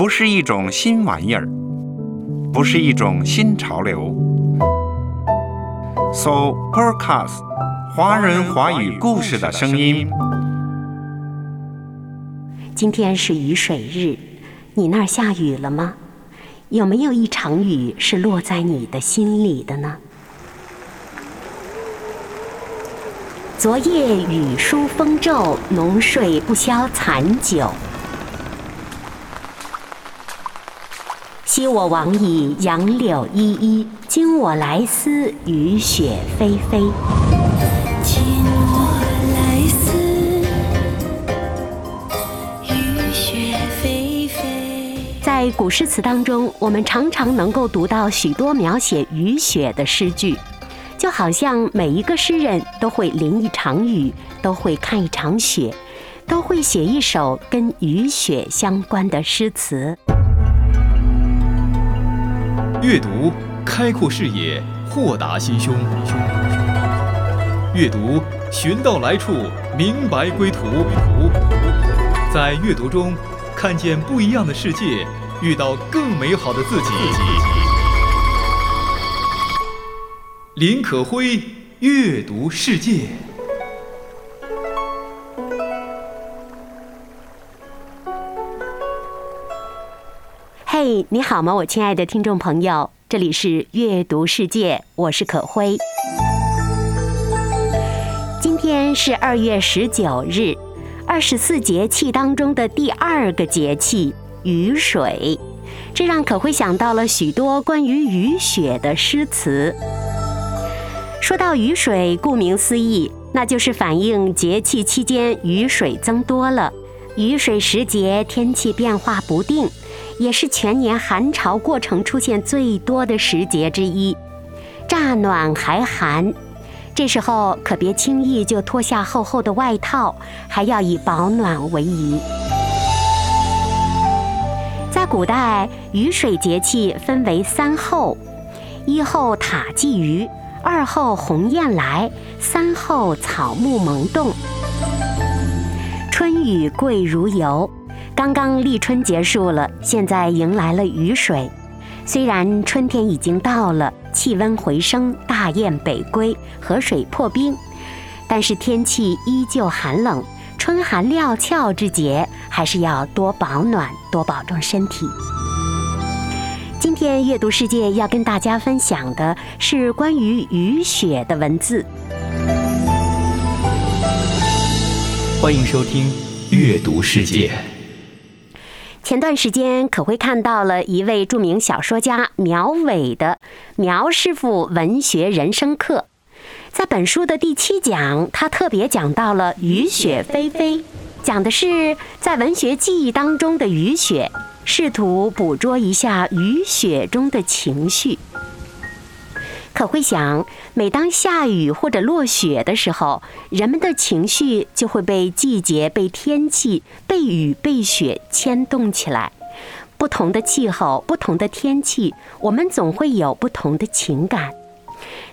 不是一种新玩意儿，不是一种新潮流。So podcast，华人华语故事的声音。今天是雨水日，你那儿下雨了吗？有没有一场雨是落在你的心里的呢？昨夜雨疏风骤，浓睡不消残酒。昔我往矣，杨柳依依；今我来思，雨雪霏霏。今我来思，雨雪霏霏。在古诗词当中，我们常常能够读到许多描写雨雪的诗句，就好像每一个诗人都会淋一场雨，都会看一场雪，都会写一首跟雨雪相关的诗词。阅读开阔视野，豁达心胸。阅读寻到来处，明白归途。在阅读中看见不一样的世界，遇到更美好的自己。林可辉阅读世界。嘿，你好吗，我亲爱的听众朋友？这里是阅读世界，我是可辉。今天是二月十九日，二十四节气当中的第二个节气雨水，这让可辉想到了许多关于雨雪的诗词。说到雨水，顾名思义，那就是反映节气期间雨水增多了。雨水时节，天气变化不定。也是全年寒潮过程出现最多的时节之一，乍暖还寒，这时候可别轻易就脱下厚厚的外套，还要以保暖为宜。在古代，雨水节气分为三候：一候塔鲫鱼，二候鸿雁来，三候草木萌动。春雨贵如油。刚刚立春结束了，现在迎来了雨水。虽然春天已经到了，气温回升，大雁北归，河水破冰，但是天气依旧寒冷。春寒料峭之节，还是要多保暖，多保重身体。今天阅读世界要跟大家分享的是关于雨雪的文字。欢迎收听阅读世界。前段时间可会看到了一位著名小说家苗伟的苗师傅文学人生课，在本书的第七讲，他特别讲到了雨雪霏霏，讲的是在文学记忆当中的雨雪，试图捕捉一下雨雪中的情绪。可会想，每当下雨或者落雪的时候，人们的情绪就会被季节、被天气、被雨、被雪牵动起来。不同的气候、不同的天气，我们总会有不同的情感。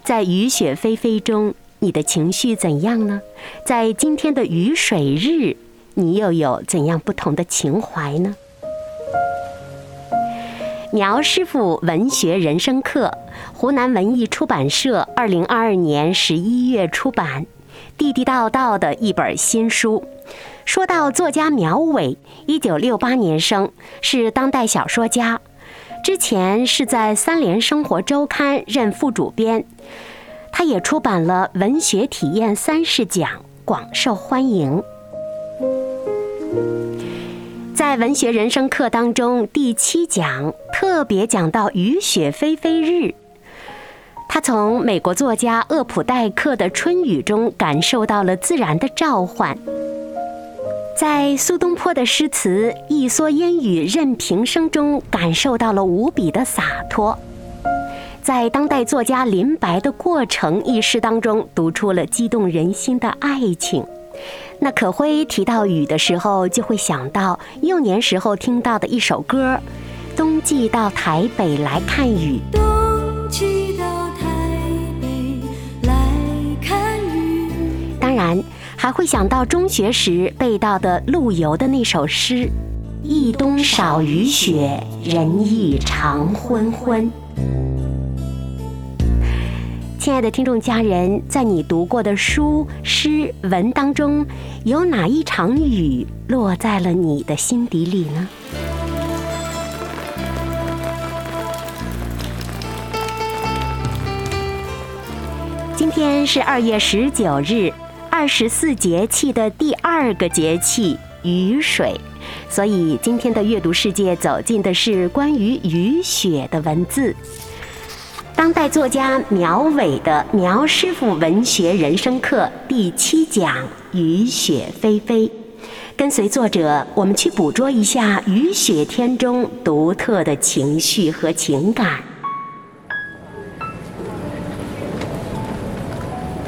在雨雪霏霏中，你的情绪怎样呢？在今天的雨水日，你又有怎样不同的情怀呢？苗师傅文学人生课，湖南文艺出版社二零二二年十一月出版，地地道道的一本新书。说到作家苗伟，一九六八年生，是当代小说家，之前是在《三联生活周刊》任副主编，他也出版了《文学体验三十讲》，广受欢迎。在文学人生课当中，第七讲特别讲到雨雪霏霏日。他从美国作家厄普代克的《春雨》中感受到了自然的召唤，在苏东坡的诗词《一蓑烟雨任平生》中感受到了无比的洒脱，在当代作家林白的《过程》一诗当中读出了激动人心的爱情。那可辉提到雨的时候，就会想到幼年时候听到的一首歌，《冬季到台北来看雨》。冬季到台北来看雨。当然，还会想到中学时背到的陆游的那首诗：一冬少雨雪，人亦常昏昏。亲爱的听众家人，在你读过的书、诗、文当中，有哪一场雨落在了你的心底里呢？今天是二月十九日，二十四节气的第二个节气雨水，所以今天的阅读世界走进的是关于雨雪的文字。当代作家苗伟的《苗师傅文学人生课》第七讲《雨雪霏霏》，跟随作者，我们去捕捉一下雨雪天中独特的情绪和情感。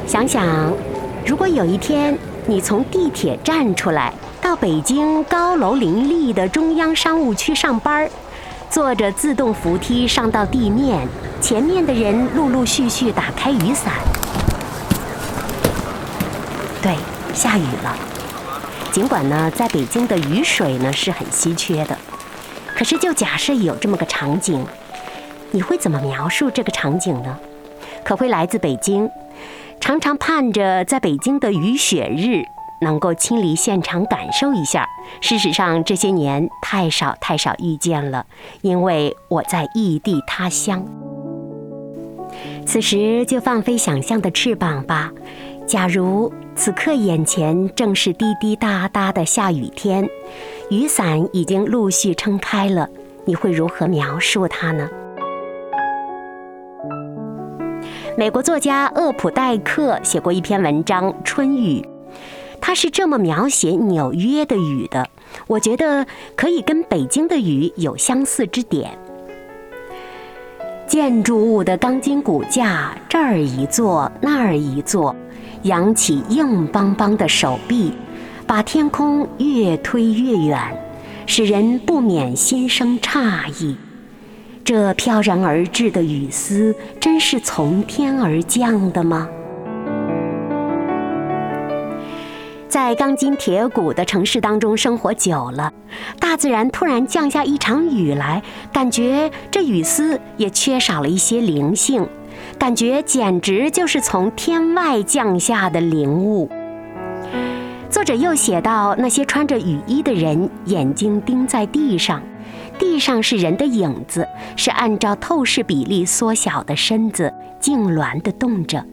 想想，如果有一天你从地铁站出来，到北京高楼林立的中央商务区上班儿。坐着自动扶梯上到地面，前面的人陆陆续续打开雨伞。对，下雨了。尽管呢，在北京的雨水呢是很稀缺的，可是就假设有这么个场景，你会怎么描述这个场景呢？可会来自北京，常常盼着在北京的雨雪日。能够亲临现场感受一下。事实上，这些年太少太少遇见了，因为我在异地他乡。此时就放飞想象的翅膀吧。假如此刻眼前正是滴滴答答的下雨天，雨伞已经陆续撑开了，你会如何描述它呢？美国作家厄普代克写过一篇文章《春雨》。他是这么描写纽约的雨的，我觉得可以跟北京的雨有相似之点。建筑物的钢筋骨架，这儿一座那儿一座，扬起硬邦邦的手臂，把天空越推越远，使人不免心生诧异：这飘然而至的雨丝，真是从天而降的吗？在钢筋铁骨的城市当中生活久了，大自然突然降下一场雨来，感觉这雨丝也缺少了一些灵性，感觉简直就是从天外降下的灵物。作者又写到，那些穿着雨衣的人眼睛盯在地上，地上是人的影子，是按照透视比例缩小的身子，痉挛地动着。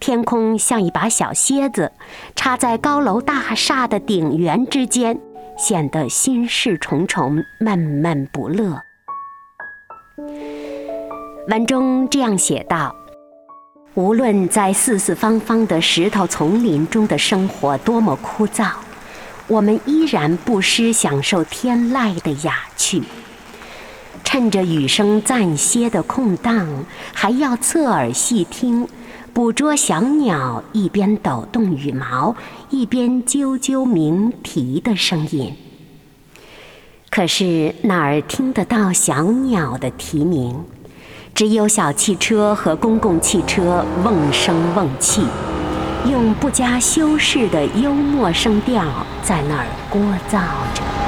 天空像一把小楔子，插在高楼大厦的顶缘之间，显得心事重重、闷闷不乐。文中这样写道：“无论在四四方方的石头丛林中的生活多么枯燥，我们依然不失享受天籁的雅趣。趁着雨声暂歇的空档，还要侧耳细听。”捕捉小鸟一边抖动羽毛，一边啾啾鸣啼的声音。可是哪儿听得到小鸟的啼鸣？只有小汽车和公共汽车瓮声瓮气，用不加修饰的幽默声调在那儿聒噪着。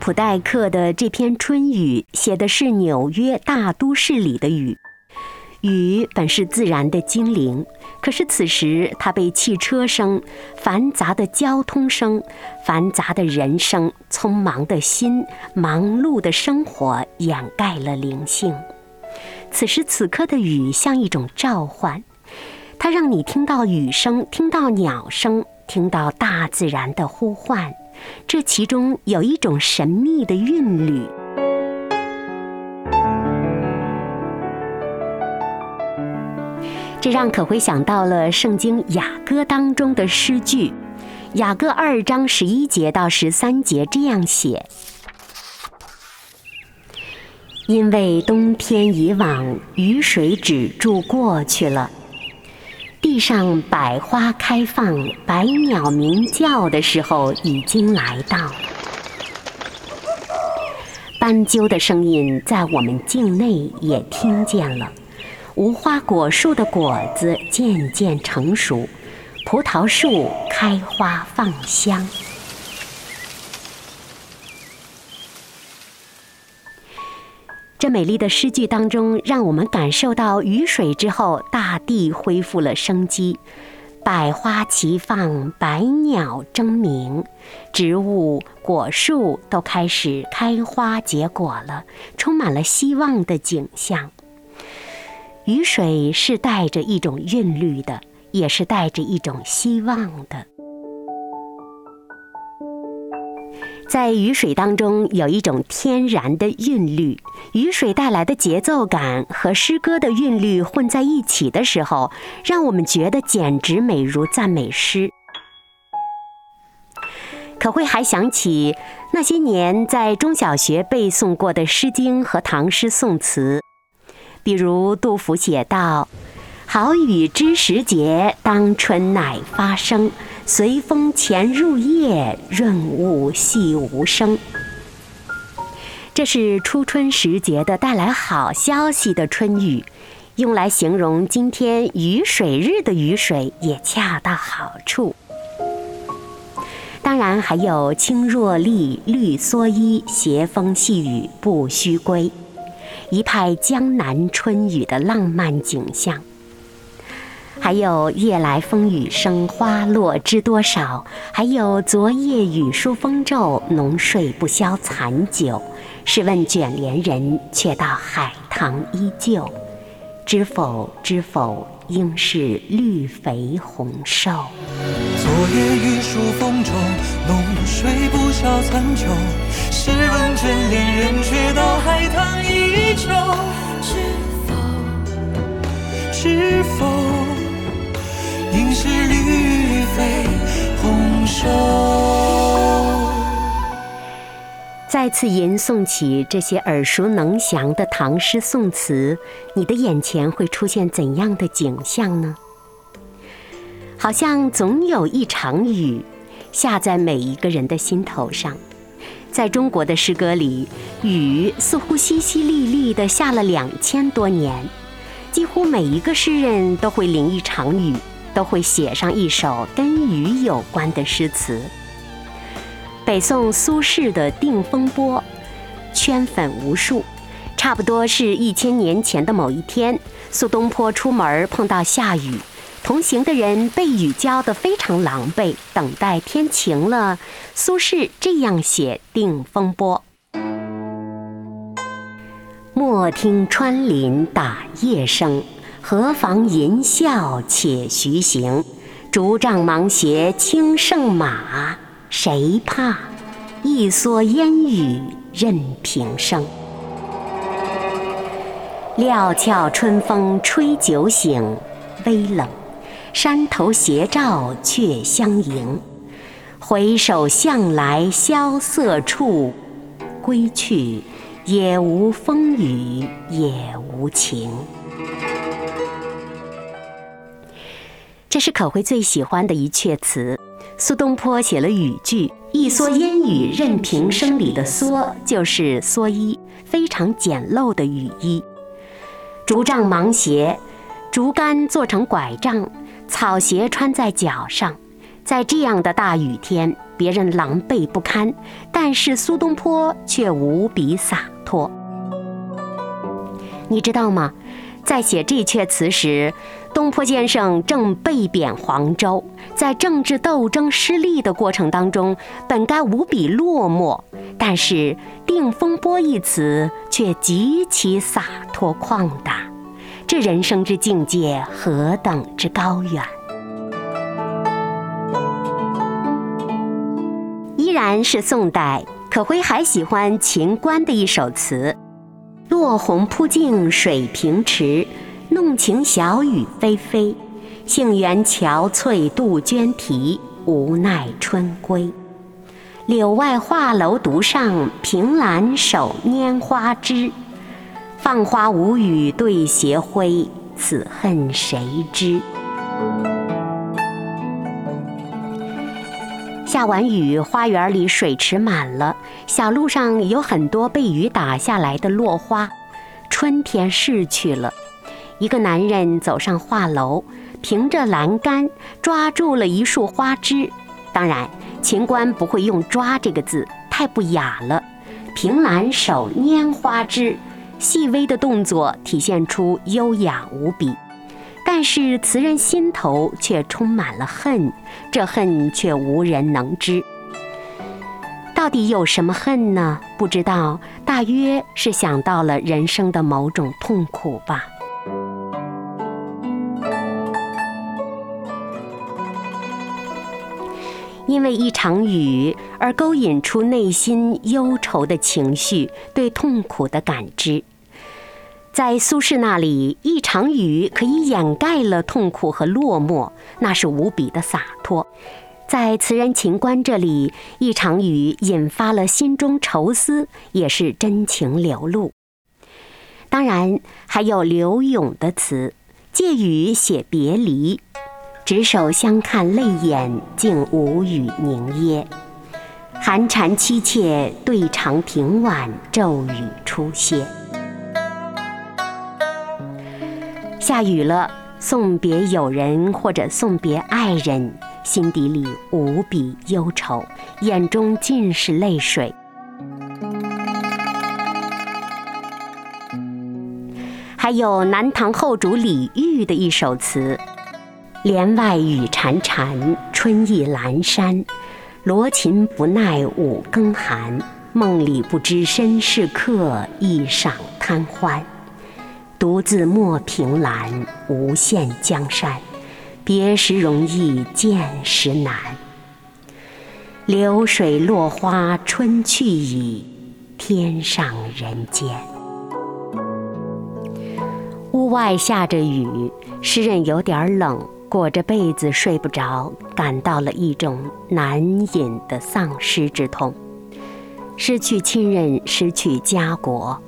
普代克的这篇春雨写的是纽约大都市里的雨，雨本是自然的精灵，可是此时它被汽车声、繁杂的交通声、繁杂的人声、匆忙的心、忙碌的生活掩盖了灵性。此时此刻的雨像一种召唤，它让你听到雨声，听到鸟声，听到大自然的呼唤。这其中有一种神秘的韵律，这让可辉想到了圣经雅歌当中的诗句，雅歌二章十一节到十三节这样写：因为冬天已往，雨水止住过去了。地上百花开放、百鸟鸣叫的时候已经来到，斑鸠的声音在我们境内也听见了。无花果树的果子渐渐成熟，葡萄树开花放香。这美丽的诗句当中，让我们感受到雨水之后，大地恢复了生机，百花齐放，百鸟争鸣，植物、果树都开始开花结果了，充满了希望的景象。雨水是带着一种韵律的，也是带着一种希望的。在雨水当中有一种天然的韵律，雨水带来的节奏感和诗歌的韵律混在一起的时候，让我们觉得简直美如赞美诗。可会还想起那些年在中小学背诵过的《诗经》和唐诗宋词，比如杜甫写道：“好雨知时节，当春乃发生。”随风潜入夜，润物细无声。这是初春时节的带来好消息的春雨，用来形容今天雨水日的雨水也恰到好处。当然还有青箬笠，绿蓑衣，斜风细雨不须归，一派江南春雨的浪漫景象。还有夜来风雨声，花落知多少？还有昨夜雨疏风骤，浓睡不消残酒。试问卷帘人，却道海棠依旧。知否知否，应是绿肥红瘦。昨夜雨疏风骤，浓睡不消残酒。试问卷帘人，却道海棠依旧。知否知否？应是绿肥红瘦。再次吟诵起这些耳熟能详的唐诗宋词，你的眼前会出现怎样的景象呢？好像总有一场雨下在每一个人的心头上。在中国的诗歌里，雨似乎淅淅沥沥地下了两千多年，几乎每一个诗人都会淋一场雨。都会写上一首跟雨有关的诗词。北宋苏轼的《定风波》，圈粉无数。差不多是一千年前的某一天，苏东坡出门碰到下雨，同行的人被雨浇得非常狼狈。等待天晴了，苏轼这样写《定风波》：莫听穿林打叶声。何妨吟啸且徐行，竹杖芒鞋轻胜马，谁怕？一蓑烟雨任平生。料峭春风吹酒醒，微冷，山头斜照却相迎。回首向来萧瑟处，归去，也无风雨也无晴。这是可慧最喜欢的一阙词。苏东坡写了语句：“一蓑烟雨任平生”里的“蓑”就是蓑衣，非常简陋的雨衣。竹杖芒鞋，竹竿做成拐杖，草鞋穿在脚上。在这样的大雨天，别人狼狈不堪，但是苏东坡却无比洒脱。你知道吗？在写这阙词时，东坡先生正被贬黄州，在政治斗争失利的过程当中，本该无比落寞，但是《定风波》一词却极其洒脱旷达，这人生之境界何等之高远！依然是宋代，可辉还喜欢秦观的一首词。落红铺净水平池，弄晴小雨霏霏。杏园憔悴杜鹃啼，无奈春归。柳外画楼独上，凭栏手拈花枝。放花无语对斜晖，此恨谁知？下完雨，花园里水池满了，小路上有很多被雨打下来的落花。春天逝去了，一个男人走上画楼，凭着栏杆抓住了一束花枝。当然，秦观不会用“抓”这个字，太不雅了。凭栏手拈花枝，细微的动作体现出优雅无比。但是词人心头却充满了恨，这恨却无人能知。到底有什么恨呢？不知道，大约是想到了人生的某种痛苦吧。因为一场雨而勾引出内心忧愁的情绪，对痛苦的感知。在苏轼那里，一场雨可以掩盖了痛苦和落寞，那是无比的洒脱。在词人秦观这里，一场雨引发了心中愁思，也是真情流露。当然，还有柳永的词，借雨写别离，执手相看泪眼，竟无语凝噎。寒蝉凄切对长亭晚，骤雨初歇。下雨了，送别友人或者送别爱人。心底里无比忧愁，眼中尽是泪水。还有南唐后主李煜的一首词：“帘外雨潺潺，春意阑珊。罗衾不耐五更寒，梦里不知身是客，一晌贪欢。独自莫凭栏，无限江山。”别时容易见时难，流水落花春去矣，天上人间。屋外下着雨，诗人有点冷，裹着被子睡不着，感到了一种难隐的丧失之痛，失去亲人，失去家国。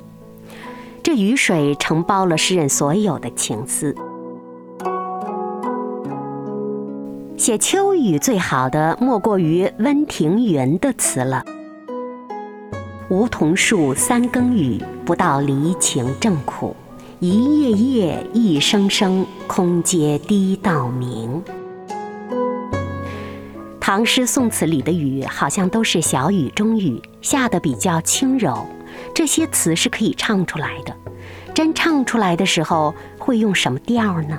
这雨水承包了诗人所有的情思。写秋雨最好的莫过于温庭筠的词了。梧桐树，三更雨，不到离情正苦。一夜夜，一声声，空阶滴到明。唐诗宋词里的雨，好像都是小雨中雨，下的比较轻柔。这些词是可以唱出来的，真唱出来的时候，会用什么调呢？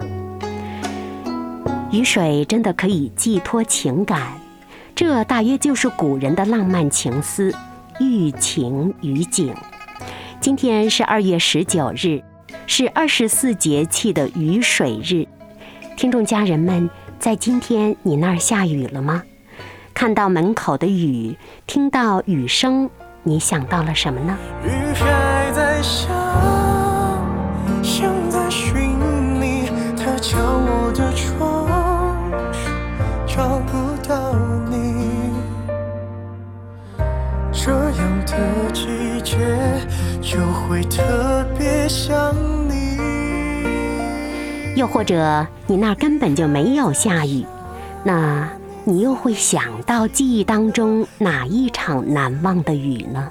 雨水真的可以寄托情感，这大约就是古人的浪漫情思，寓情于景。今天是二月十九日，是二十四节气的雨水日。听众家人们，在今天你那儿下雨了吗？看到门口的雨，听到雨声，你想到了什么呢？雨还在下，像在寻你，他敲我的窗。找不到你，这样的季节就会特别想你。又或者你那根本就没有下雨，那你又会想到记忆当中哪一场难忘的雨呢？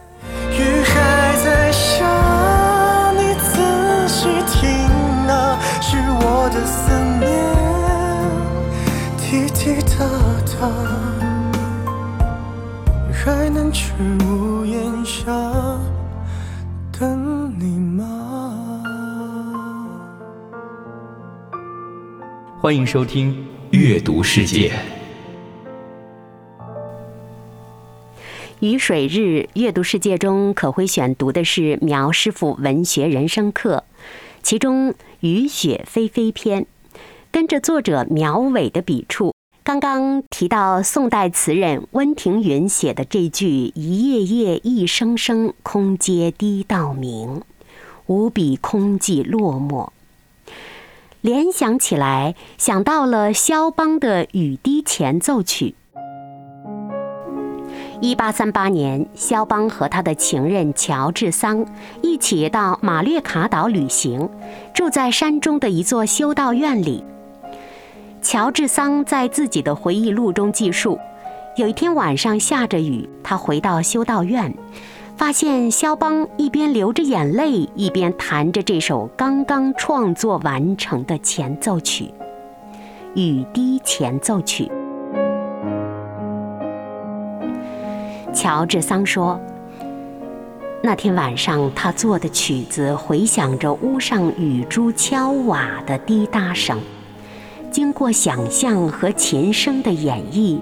雨还在下，你仔细听啊，是我的思念。滴滴答答，还能去屋欢迎收听《阅读世界》。雨水日阅读世界中可会选读的是苗师傅文学人生课，其中《雨雪霏霏》篇。跟着作者苗伟的笔触，刚刚提到宋代词人温庭筠写的这句“一夜夜，一声声，空阶滴到明”，无比空寂落寞。联想起来，想到了肖邦的《雨滴前奏曲》。一八三八年，肖邦和他的情人乔治桑一起到马略卡岛旅行，住在山中的一座修道院里。乔治桑在自己的回忆录中记述，有一天晚上下着雨，他回到修道院，发现肖邦一边流着眼泪，一边弹着这首刚刚创作完成的前奏曲《雨滴前奏曲》。乔治桑说：“那天晚上，他做的曲子回响着屋上雨珠敲瓦的滴答声。经过想象和琴声的演绎，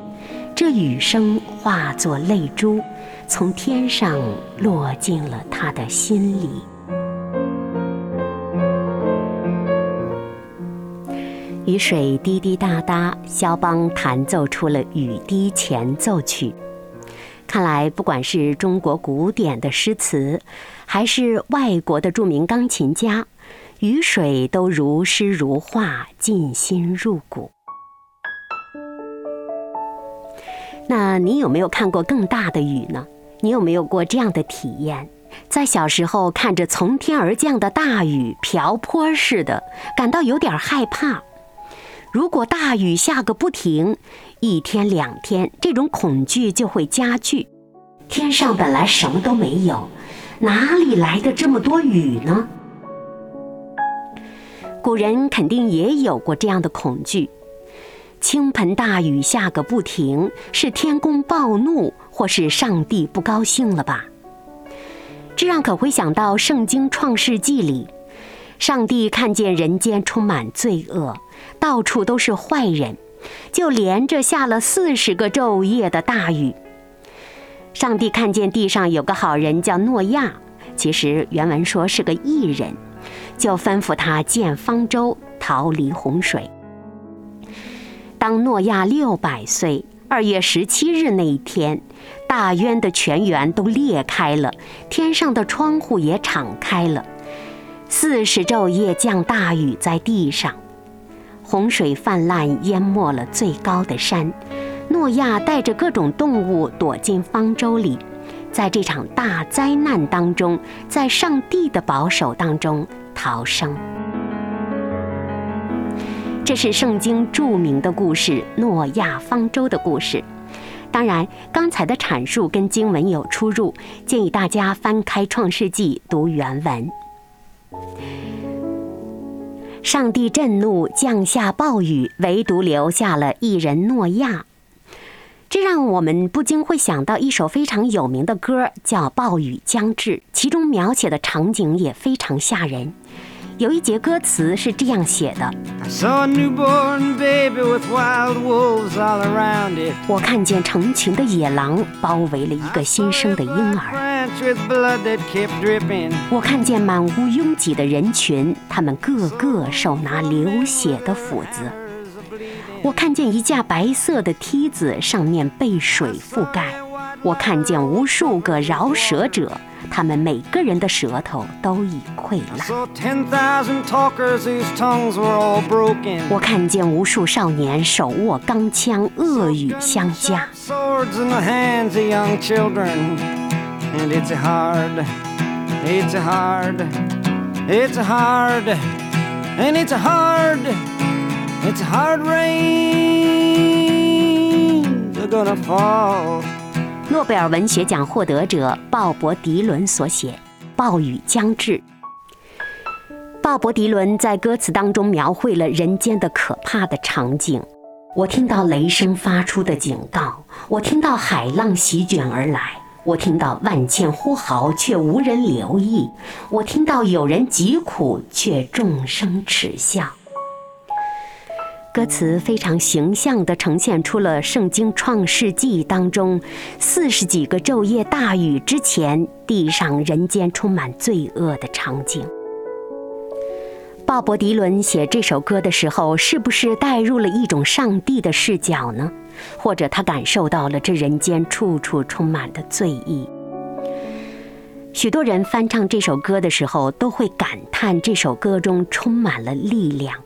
这雨声化作泪珠。”从天上落进了他的心里。雨水滴滴答答，肖邦弹奏出了《雨滴前奏曲》。看来，不管是中国古典的诗词，还是外国的著名钢琴家，雨水都如诗如画，进心入骨。那你有没有看过更大的雨呢？你有没有过这样的体验？在小时候看着从天而降的大雨，瓢泼似的，感到有点害怕。如果大雨下个不停，一天两天，这种恐惧就会加剧。天上本来什么都没有，哪里来的这么多雨呢？古人肯定也有过这样的恐惧。倾盆大雨下个不停，是天公暴怒，或是上帝不高兴了吧？这让可回想到《圣经·创世纪》里，上帝看见人间充满罪恶，到处都是坏人，就连着下了四十个昼夜的大雨。上帝看见地上有个好人叫诺亚，其实原文说是个异人，就吩咐他建方舟，逃离洪水。当诺亚六百岁二月十七日那一天，大渊的泉源都裂开了，天上的窗户也敞开了，四十昼夜降大雨在地上，洪水泛滥淹没了最高的山，诺亚带着各种动物躲进方舟里，在这场大灾难当中，在上帝的保守当中逃生。这是圣经著名的故事——诺亚方舟的故事。当然，刚才的阐述跟经文有出入，建议大家翻开《创世纪》读原文。上帝震怒，降下暴雨，唯独留下了一人诺亚。这让我们不禁会想到一首非常有名的歌，叫《暴雨将至》，其中描写的场景也非常吓人。有一节歌词是这样写的：“我看见成群的野狼包围了一个新生的婴儿。我看见满屋拥挤的人群，他们个个手拿流血的斧子。我看见一架白色的梯子，上面被水覆盖。我看见无数个饶舌者。”他们每个人的舌头都已溃烂。我看见无数少年手握钢枪，恶语相加。诺贝尔文学奖获得者鲍勃·迪伦所写《暴雨将至》。鲍勃·迪伦在歌词当中描绘了人间的可怕的场景。我听到雷声发出的警告，我听到海浪席卷而来，我听到万千呼号却无人留意，我听到有人疾苦却众生耻笑。歌词非常形象地呈现出了《圣经·创世纪》当中四十几个昼夜大雨之前，地上人间充满罪恶的场景。鲍勃·迪伦写这首歌的时候，是不是带入了一种上帝的视角呢？或者他感受到了这人间处处充满的罪意？许多人翻唱这首歌的时候，都会感叹这首歌中充满了力量。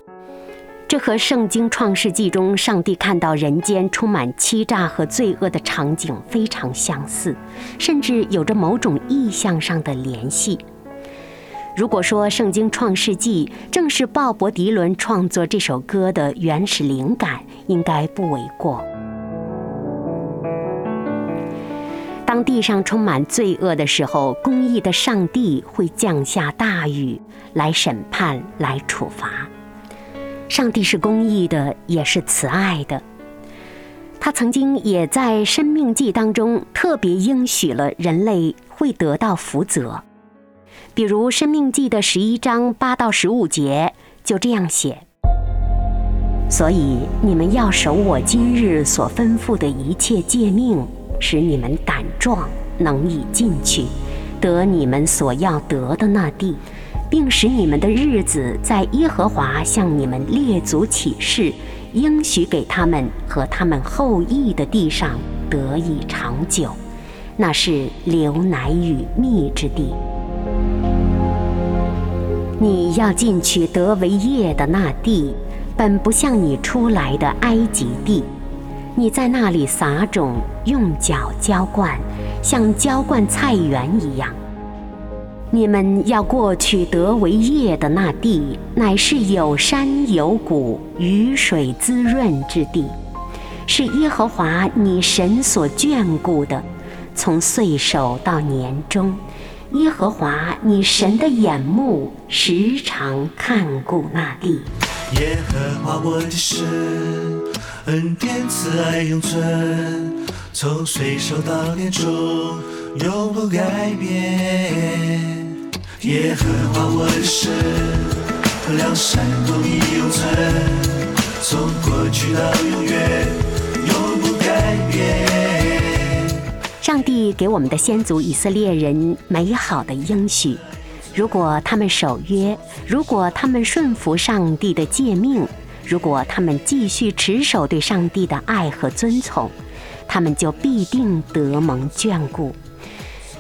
这和《圣经·创世纪》中上帝看到人间充满欺诈和罪恶的场景非常相似，甚至有着某种意象上的联系。如果说《圣经·创世纪》正是鲍勃·迪伦创作这首歌的原始灵感，应该不为过。当地上充满罪恶的时候，公义的上帝会降下大雨来审判、来处罚。上帝是公义的，也是慈爱的。他曾经也在《生命记》当中特别应许了人类会得到福泽，比如《生命记》的十一章八到十五节就这样写：“所以你们要守我今日所吩咐的一切诫命，使你们胆壮，能以进去，得你们所要得的那地，并使你们的日子在耶和华向你们列祖起誓。”应许给他们和他们后裔的地上得以长久，那是流奶与蜜之地。你要进去得为业的那地，本不像你出来的埃及地。你在那里撒种，用脚浇灌，像浇灌菜园一样。你们要过去得为业的那地，乃是有山有谷、雨水滋润之地，是耶和华你神所眷顾的。从岁首到年终，耶和华你神的眼目时常看顾那地。耶和华我的神，恩典慈爱永存，从岁首到年终，永不改变。耶和华我的神，良善公义永存，从过去到永远，永不改变。上帝给我们的先祖以色列人美好的应许，如果他们守约，如果他们顺服上帝的诫命，如果他们继续持守对上帝的爱和遵从，他们就必定得蒙眷顾。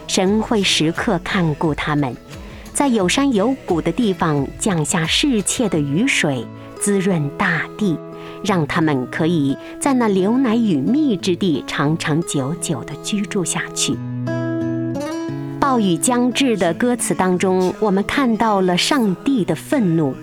神会时刻看顾他们。在有山有谷的地方降下适切的雨水，滋润大地，让他们可以在那流奶与蜜之地长长久久地居住下去。暴雨将至的歌词当中，我们看到了上帝的愤怒。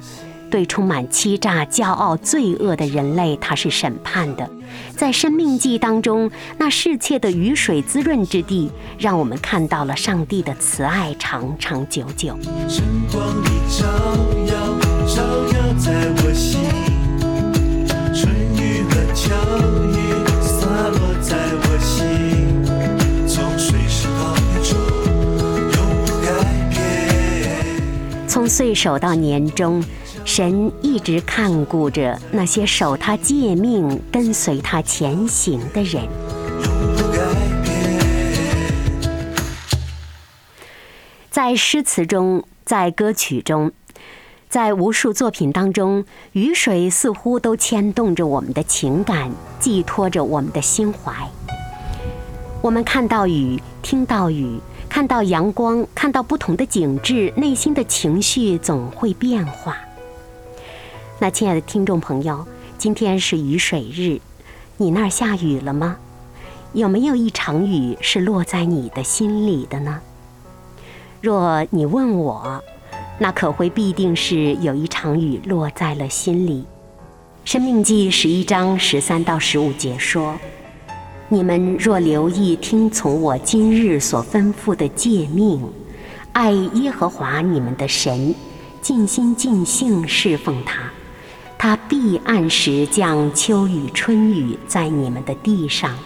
对充满欺诈、骄傲、罪恶的人类，他是审判的。在生命记当中，那世切的雨水滋润之地，让我们看到了上帝的慈爱长长久久。晨光里照耀，照耀在我心，春雨和秋雨洒落在我心，从岁首到年终，永不改变。从岁首到年终。神一直看顾着那些守他诫命、跟随他前行的人。在诗词中，在歌曲中，在无数作品当中，雨水似乎都牵动着我们的情感，寄托着我们的心怀。我们看到雨，听到雨，看到阳光，看到不同的景致，内心的情绪总会变化。那亲爱的听众朋友，今天是雨水日，你那儿下雨了吗？有没有一场雨是落在你的心里的呢？若你问我，那可会必定是有一场雨落在了心里。生命记十一章十三到十五节说：“你们若留意听从我今日所吩咐的诫命，爱耶和华你们的神，尽心尽性侍奉他。”他必按时降秋雨春雨在你们的地上，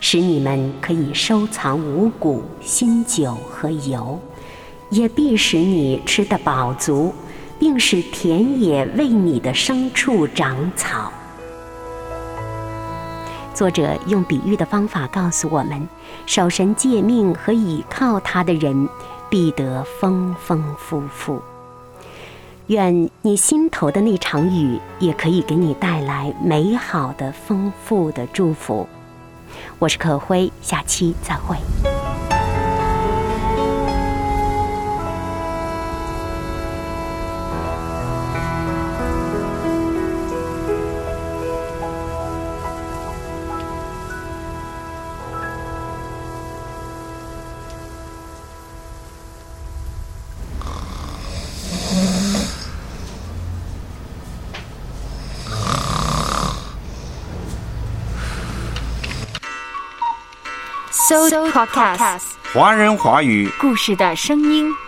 使你们可以收藏五谷、新酒和油，也必使你吃得饱足，并使田野为你的牲畜长草。作者用比喻的方法告诉我们：守神诫命和倚靠他的人，必得丰丰富富。愿你心头的那场雨，也可以给你带来美好的、丰富的祝福。我是可辉，下期再会。Podcast 华人华语故事的声音。